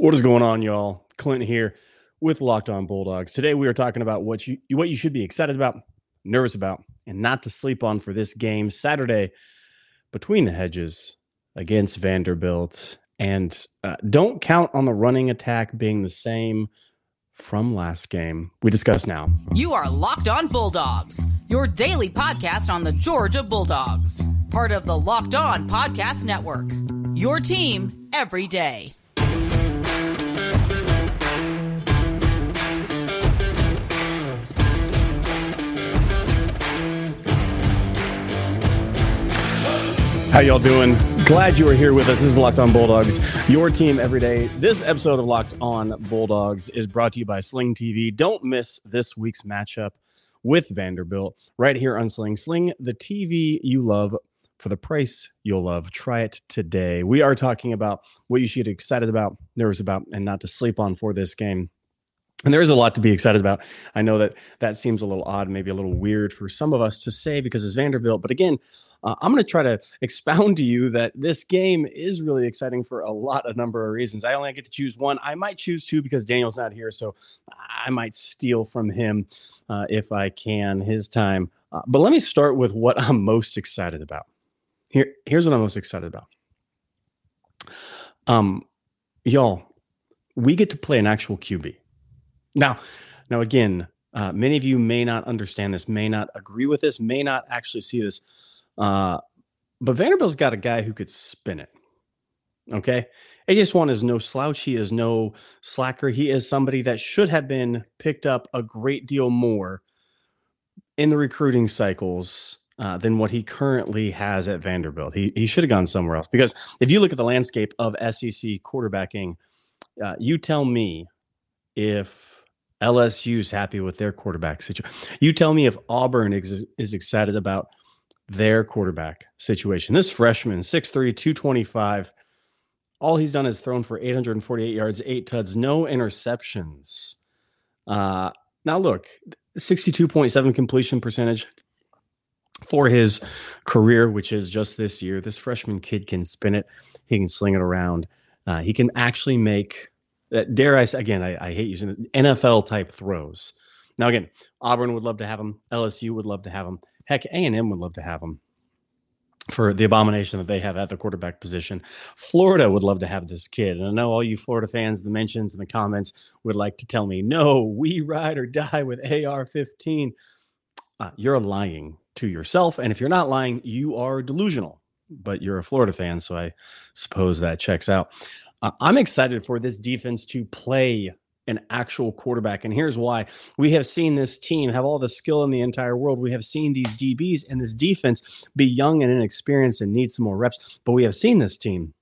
What is going on, y'all? Clint here with Locked On Bulldogs. Today we are talking about what you what you should be excited about, nervous about, and not to sleep on for this game Saturday between the hedges against Vanderbilt. And uh, don't count on the running attack being the same from last game. We discuss now. You are Locked On Bulldogs, your daily podcast on the Georgia Bulldogs, part of the Locked On Podcast Network. Your team every day. How y'all doing? Glad you are here with us. This is Locked On Bulldogs, your team every day. This episode of Locked On Bulldogs is brought to you by Sling TV. Don't miss this week's matchup with Vanderbilt right here on Sling. Sling, the TV you love for the price you'll love. Try it today. We are talking about what you should get excited about, nervous about, and not to sleep on for this game. And there is a lot to be excited about. I know that that seems a little odd, maybe a little weird for some of us to say because it's Vanderbilt. But again, uh, I'm going to try to expound to you that this game is really exciting for a lot of number of reasons. I only get to choose one. I might choose two because Daniel's not here, so I might steal from him uh, if I can his time. Uh, but let me start with what I'm most excited about. Here, here's what I'm most excited about. Um, y'all, we get to play an actual QB. Now, now again, uh, many of you may not understand this, may not agree with this, may not actually see this. Uh, but Vanderbilt's got a guy who could spin it. Okay. AJ Swann is no slouch. He is no slacker. He is somebody that should have been picked up a great deal more in the recruiting cycles uh, than what he currently has at Vanderbilt. He, he should have gone somewhere else because if you look at the landscape of SEC quarterbacking, uh, you tell me if LSU is happy with their quarterback situation. You tell me if Auburn is, is excited about their quarterback situation. This freshman, 6'3, 225. All he's done is thrown for 848 yards, eight tuds, no interceptions. Uh, now, look, 62.7 completion percentage for his career, which is just this year. This freshman kid can spin it, he can sling it around. Uh, he can actually make, uh, dare I say, again, I, I hate using it, NFL type throws. Now, again, Auburn would love to have him. LSU would love to have him. Heck, A and M would love to have him for the abomination that they have at the quarterback position. Florida would love to have this kid. And I know all you Florida fans, the mentions and the comments would like to tell me, no, we ride or die with AR 15. Uh, you're lying to yourself. And if you're not lying, you are delusional. But you're a Florida fan. So I suppose that checks out. I'm excited for this defense to play an actual quarterback. And here's why we have seen this team have all the skill in the entire world. We have seen these DBs and this defense be young and inexperienced and need some more reps. But we have seen this team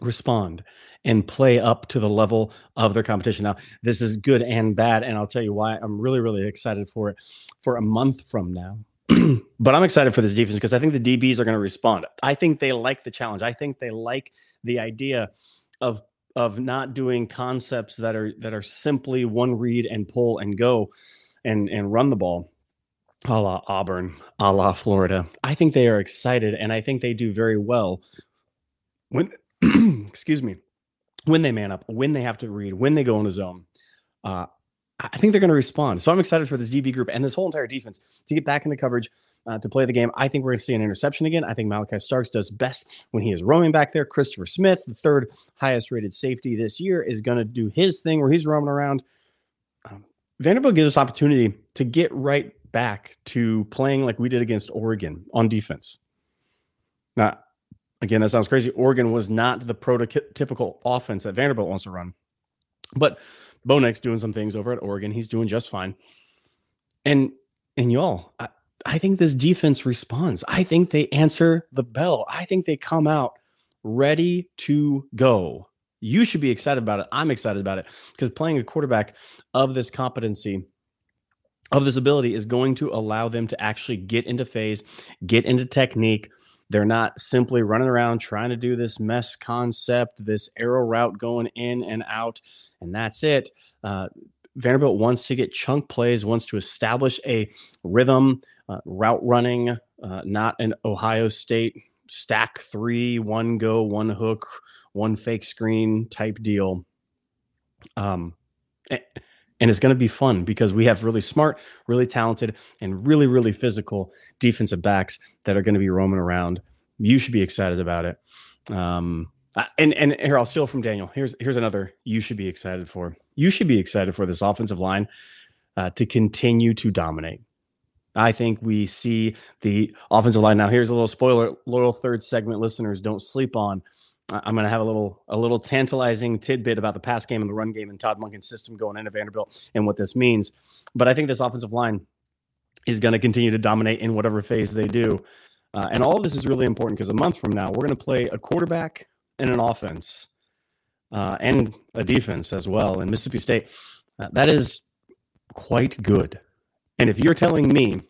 respond and play up to the level of their competition. Now, this is good and bad. And I'll tell you why I'm really, really excited for it for a month from now. but I'm excited for this defense because I think the DBs are going to respond. I think they like the challenge. I think they like the idea of of not doing concepts that are that are simply one read and pull and go and and run the ball a la Auburn, a la Florida. I think they are excited and I think they do very well when excuse me, when they man up, when they have to read, when they go in a zone. Uh, I think they're going to respond. So I'm excited for this DB group and this whole entire defense to get back into coverage uh, to play the game. I think we're going to see an interception again. I think Malachi Starks does best when he is roaming back there. Christopher Smith, the third highest rated safety this year, is going to do his thing where he's roaming around. Um, Vanderbilt gives us opportunity to get right back to playing like we did against Oregon on defense. Now, again, that sounds crazy. Oregon was not the prototypical offense that Vanderbilt wants to run, but Bo Nix doing some things over at Oregon. He's doing just fine. And and y'all, I, I think this defense responds. I think they answer the bell. I think they come out ready to go. You should be excited about it. I'm excited about it because playing a quarterback of this competency, of this ability, is going to allow them to actually get into phase, get into technique. They're not simply running around trying to do this mess concept, this arrow route going in and out and that's it. Uh, Vanderbilt wants to get chunk plays, wants to establish a rhythm, uh, route running, uh, not an Ohio State stack three, one go, one hook, one fake screen type deal. Um, and it's going to be fun because we have really smart, really talented, and really, really physical defensive backs that are going to be roaming around. You should be excited about it. Um, and and here I'll steal from Daniel. Here's here's another you should be excited for. You should be excited for this offensive line uh, to continue to dominate. I think we see the offensive line now. Here's a little spoiler: loyal third segment listeners don't sleep on. I'm going to have a little a little tantalizing tidbit about the pass game and the run game and Todd Monken's system going into Vanderbilt and what this means. But I think this offensive line is going to continue to dominate in whatever phase they do. Uh, and all this is really important because a month from now, we're going to play a quarterback and an offense uh, and a defense as well in Mississippi State. Uh, that is quite good. And if you're telling me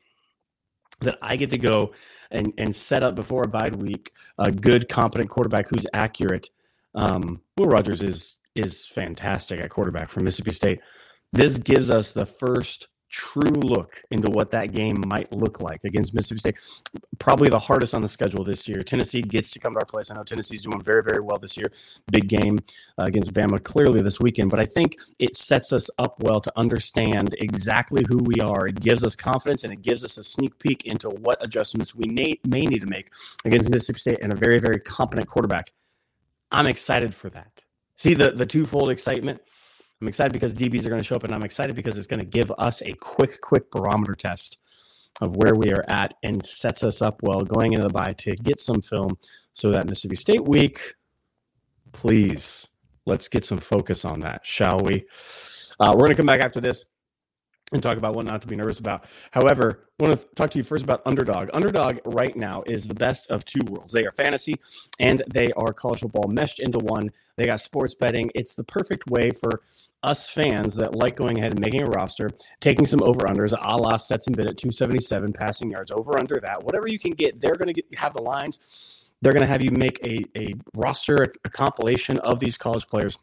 that I get to go and, and set up before a bye week a good, competent quarterback who's accurate, um, Will Rogers is is fantastic at quarterback from Mississippi State. This gives us the first true look into what that game might look like against Mississippi State. Probably the hardest on the schedule this year. Tennessee gets to come to our place. I know Tennessee's doing very, very well this year. Big game uh, against Bama clearly this weekend, but I think it sets us up well to understand exactly who we are. It gives us confidence and it gives us a sneak peek into what adjustments we may, may need to make against Mississippi State and a very, very competent quarterback. I'm excited for that. See the the twofold excitement I'm excited because DBs are going to show up, and I'm excited because it's going to give us a quick, quick barometer test of where we are at and sets us up well going into the bye to get some film so that Mississippi State week, please, let's get some focus on that, shall we? Uh, we're going to come back after this and talk about what not to be nervous about. However, I want to talk to you first about Underdog. Underdog right now is the best of two worlds. They are fantasy and they are college football meshed into one. They got sports betting. It's the perfect way for us fans that like going ahead and making a roster, taking some over unders, a la Stetson Bennett, 277 passing yards, over under that. Whatever you can get, they're going to have the lines. They're going to have you make a, a roster, a, a compilation of these college players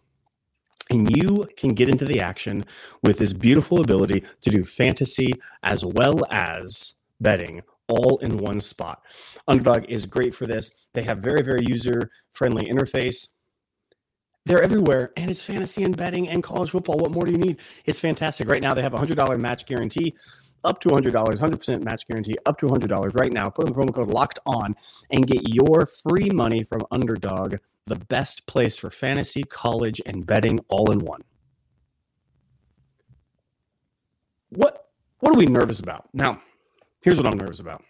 and you can get into the action with this beautiful ability to do fantasy as well as betting all in one spot. Underdog is great for this. They have very, very user friendly interface. They're everywhere, and it's fantasy and betting and college football. What more do you need? It's fantastic. Right now, they have a $100 match guarantee up to $100, 100% match guarantee up to $100 right now. Put in the promo code locked on and get your free money from Underdog the best place for fantasy, college, and betting all in one. What what are we nervous about? Now, here's what I'm nervous about.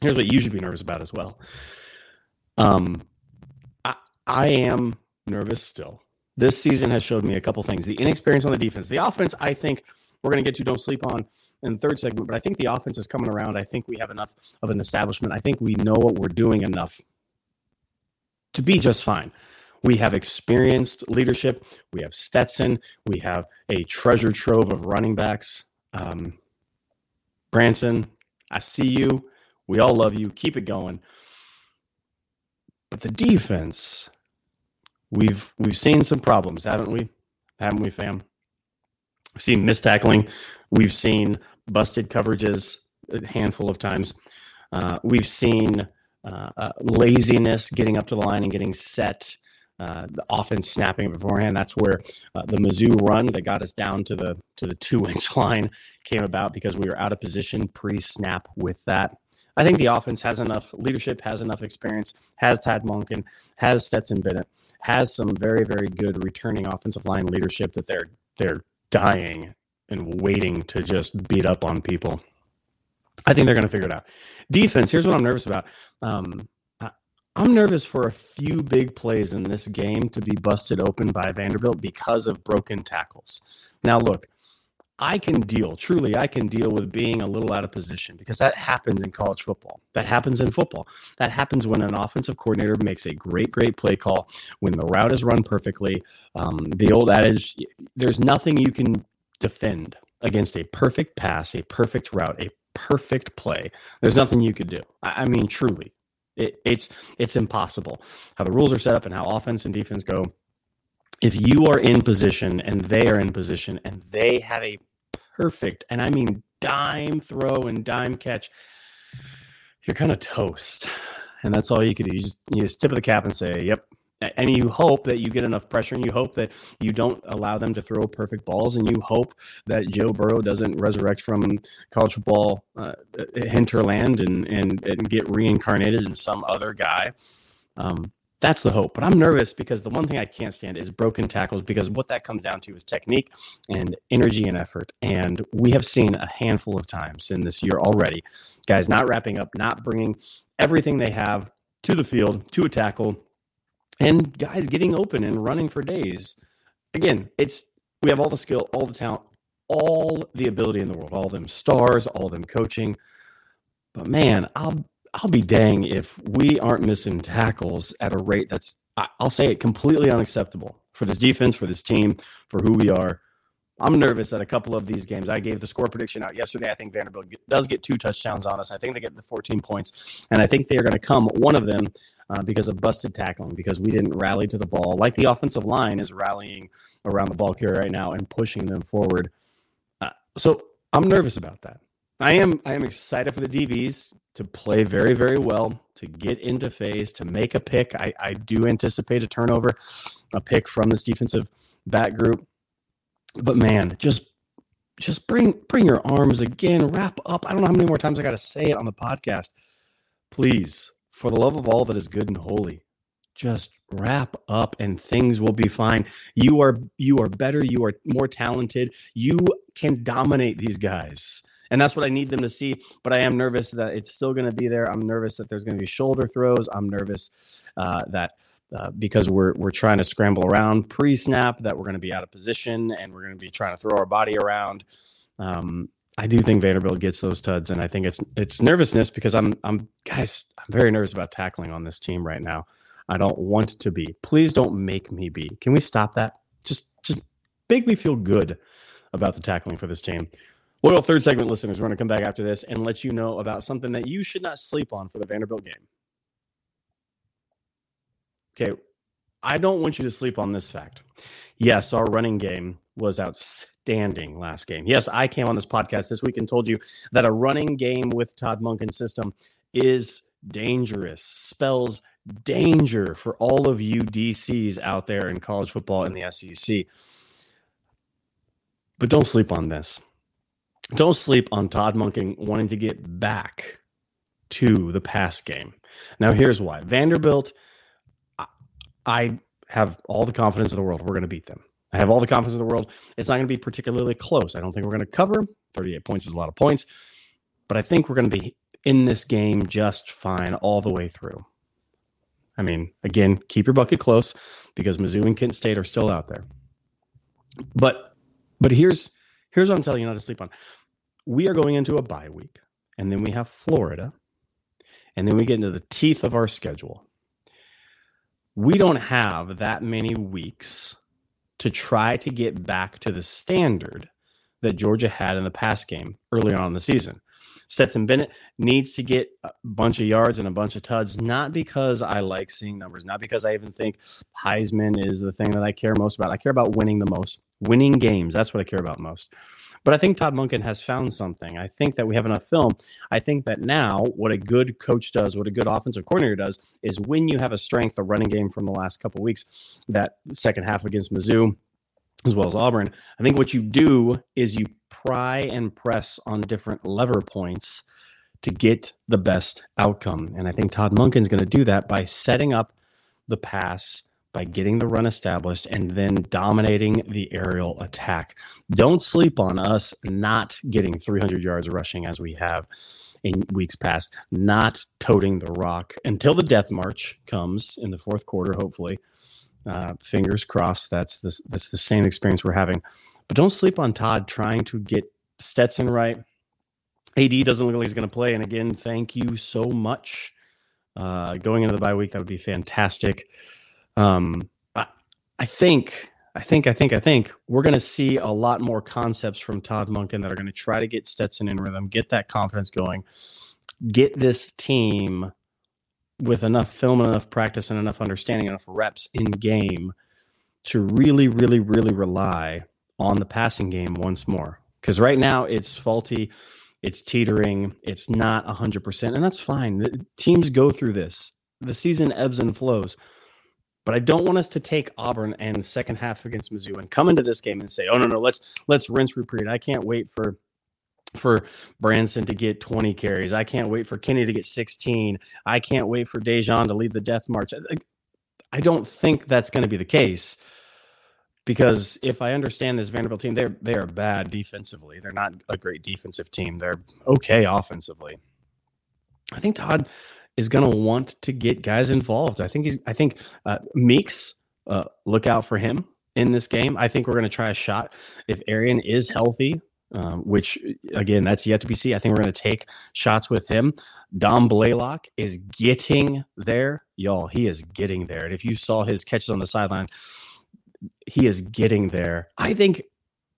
Here's what you should be nervous about as well. Um, I, I am nervous still. This season has showed me a couple things. The inexperience on the defense, the offense. I think we're going to get to. Don't sleep on in the third segment, but I think the offense is coming around. I think we have enough of an establishment. I think we know what we're doing enough to be just fine. We have experienced leadership. We have Stetson. We have a treasure trove of running backs. Um, Branson, I see you. We all love you. Keep it going. But the defense, we've we've seen some problems, haven't we? Haven't we, fam? We've seen missed tackling. We've seen busted coverages a handful of times. Uh, we've seen uh, uh, laziness getting up to the line and getting set. Uh, offense snapping beforehand. That's where uh, the Mizzou run that got us down to the to the two inch line came about because we were out of position pre snap with that. I think the offense has enough leadership, has enough experience, has Todd Monken, has Stetson Bennett, has some very very good returning offensive line leadership that they're they're dying and waiting to just beat up on people. I think they're going to figure it out. Defense. Here's what I'm nervous about. Um, I, I'm nervous for a few big plays in this game to be busted open by Vanderbilt because of broken tackles. Now, look, I can deal, truly, I can deal with being a little out of position because that happens in college football. That happens in football. That happens when an offensive coordinator makes a great, great play call, when the route is run perfectly. Um, the old adage there's nothing you can defend against a perfect pass, a perfect route, a perfect play. There's nothing you could do. I, I mean, truly, it, it's it's impossible how the rules are set up and how offense and defense go. If you are in position and they are in position and they have a perfect, and I mean dime throw and dime catch, you're kind of toast. And that's all you could do. You just, you just tip of the cap and say, "Yep, and you hope that you get enough pressure and you hope that you don't allow them to throw perfect balls and you hope that Joe Burrow doesn't resurrect from college football uh, hinterland and, and, and get reincarnated in some other guy. Um, that's the hope. But I'm nervous because the one thing I can't stand is broken tackles because what that comes down to is technique and energy and effort. And we have seen a handful of times in this year already guys not wrapping up, not bringing everything they have to the field, to a tackle, and guys getting open and running for days. Again, it's we have all the skill, all the talent, all the ability in the world, all them stars, all them coaching. But man, I'll I'll be dang if we aren't missing tackles at a rate that's I'll say it completely unacceptable for this defense, for this team, for who we are. I'm nervous at a couple of these games. I gave the score prediction out yesterday. I think Vanderbilt does get two touchdowns on us. I think they get the 14 points, and I think they are going to come one of them uh, because of busted tackling because we didn't rally to the ball like the offensive line is rallying around the ball carrier right now and pushing them forward. Uh, so I'm nervous about that. I am I am excited for the DBs to play very very well, to get into phase, to make a pick. I, I do anticipate a turnover, a pick from this defensive back group. But man, just just bring bring your arms again, wrap up. I don't know how many more times I got to say it on the podcast. Please, for the love of all that is good and holy, just wrap up and things will be fine. You are you are better, you are more talented. You can dominate these guys. And that's what I need them to see. But I am nervous that it's still going to be there. I'm nervous that there's going to be shoulder throws. I'm nervous uh, that uh, because we're we're trying to scramble around pre-snap that we're going to be out of position and we're going to be trying to throw our body around. Um, I do think Vanderbilt gets those tuds, and I think it's it's nervousness because I'm I'm guys I'm very nervous about tackling on this team right now. I don't want to be. Please don't make me be. Can we stop that? Just just make me feel good about the tackling for this team. Loyal third segment listeners, we're going to come back after this and let you know about something that you should not sleep on for the Vanderbilt game. Okay, I don't want you to sleep on this fact. Yes, our running game was outstanding last game. Yes, I came on this podcast this week and told you that a running game with Todd Monken's system is dangerous, spells danger for all of you DCs out there in college football in the SEC. But don't sleep on this don't sleep on Todd Monken wanting to get back to the pass game. Now, here's why Vanderbilt, I have all the confidence in the world we're going to beat them. I have all the confidence in the world. It's not going to be particularly close. I don't think we're going to cover. 38 points is a lot of points, but I think we're going to be in this game just fine all the way through. I mean, again, keep your bucket close because Mizzou and Kent State are still out there. But but here's here's what I'm telling you not to sleep on we are going into a bye week, and then we have Florida, and then we get into the teeth of our schedule. We don't have that many weeks to try to get back to the standard that Georgia had in the past game early on in the season. Stetson Bennett needs to get a bunch of yards and a bunch of tuds, not because I like seeing numbers, not because I even think Heisman is the thing that I care most about. I care about winning the most, winning games. That's what I care about most. But I think Todd Monken has found something. I think that we have enough film. I think that now what a good coach does, what a good offensive coordinator does, is when you have a strength, a running game from the last couple weeks, that second half against Mizzou, as well as Auburn. I think what you do is you pry and press on different lever points to get the best outcome. And I think Todd Monken's going to do that by setting up the pass by getting the run established and then dominating the aerial attack. Don't sleep on us not getting 300 yards rushing as we have in weeks past, not toting the rock until the death march comes in the fourth quarter, hopefully. Uh, fingers crossed that's the, that's the same experience we're having. But don't sleep on Todd trying to get Stetson right. AD doesn't look like he's going to play. And again, thank you so much. Uh, going into the bye week, that would be fantastic. Um, I, I think, I think, I think, I think we're going to see a lot more concepts from Todd Monken that are going to try to get Stetson in rhythm, get that confidence going, get this team with enough film and enough practice and enough understanding, enough reps in game to really, really, really rely on the passing game once more. Because right now it's faulty, it's teetering, it's not 100%, and that's fine. The teams go through this. The season ebbs and flows. But I don't want us to take Auburn and second half against Mizzou and come into this game and say, "Oh no, no, let's let's rinse repeat." I can't wait for for Branson to get 20 carries. I can't wait for Kenny to get 16. I can't wait for Daijun to lead the death march. I don't think that's going to be the case because if I understand this Vanderbilt team, they're they are bad defensively. They're not a great defensive team. They're okay offensively. I think Todd is going to want to get guys involved. I think he's. I think uh, Meeks. Uh, look out for him in this game. I think we're going to try a shot if Arian is healthy. Um, which again, that's yet to be seen. I think we're going to take shots with him. Dom Blaylock is getting there, y'all. He is getting there, and if you saw his catches on the sideline, he is getting there. I think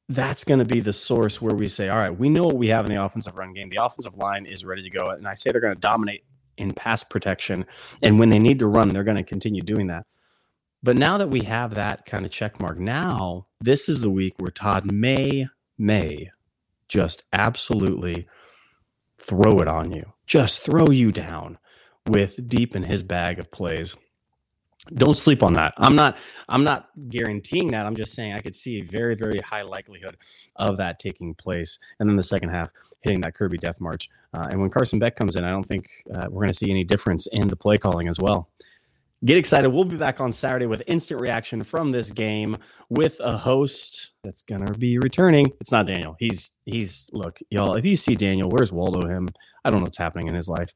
that's going to be the source where we say, all right, we know what we have in the offensive run game. The offensive line is ready to go. And I say they're going to dominate in pass protection. And when they need to run, they're going to continue doing that. But now that we have that kind of check mark, now this is the week where Todd may, may just absolutely throw it on you, just throw you down with deep in his bag of plays don't sleep on that. I'm not I'm not guaranteeing that. I'm just saying I could see a very very high likelihood of that taking place, and then the second half hitting that Kirby death march. Uh, and when Carson Beck comes in, I don't think uh, we're going to see any difference in the play calling as well. Get excited. We'll be back on Saturday with instant reaction from this game with a host that's going to be returning. It's not Daniel. He's he's look, y'all, if you see Daniel, where's Waldo him? I don't know what's happening in his life.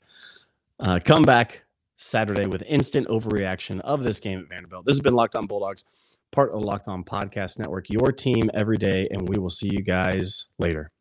Uh, come back Saturday with instant overreaction of this game at Vanderbilt. This has been Locked On Bulldogs, part of Locked On Podcast Network, your team every day, and we will see you guys later.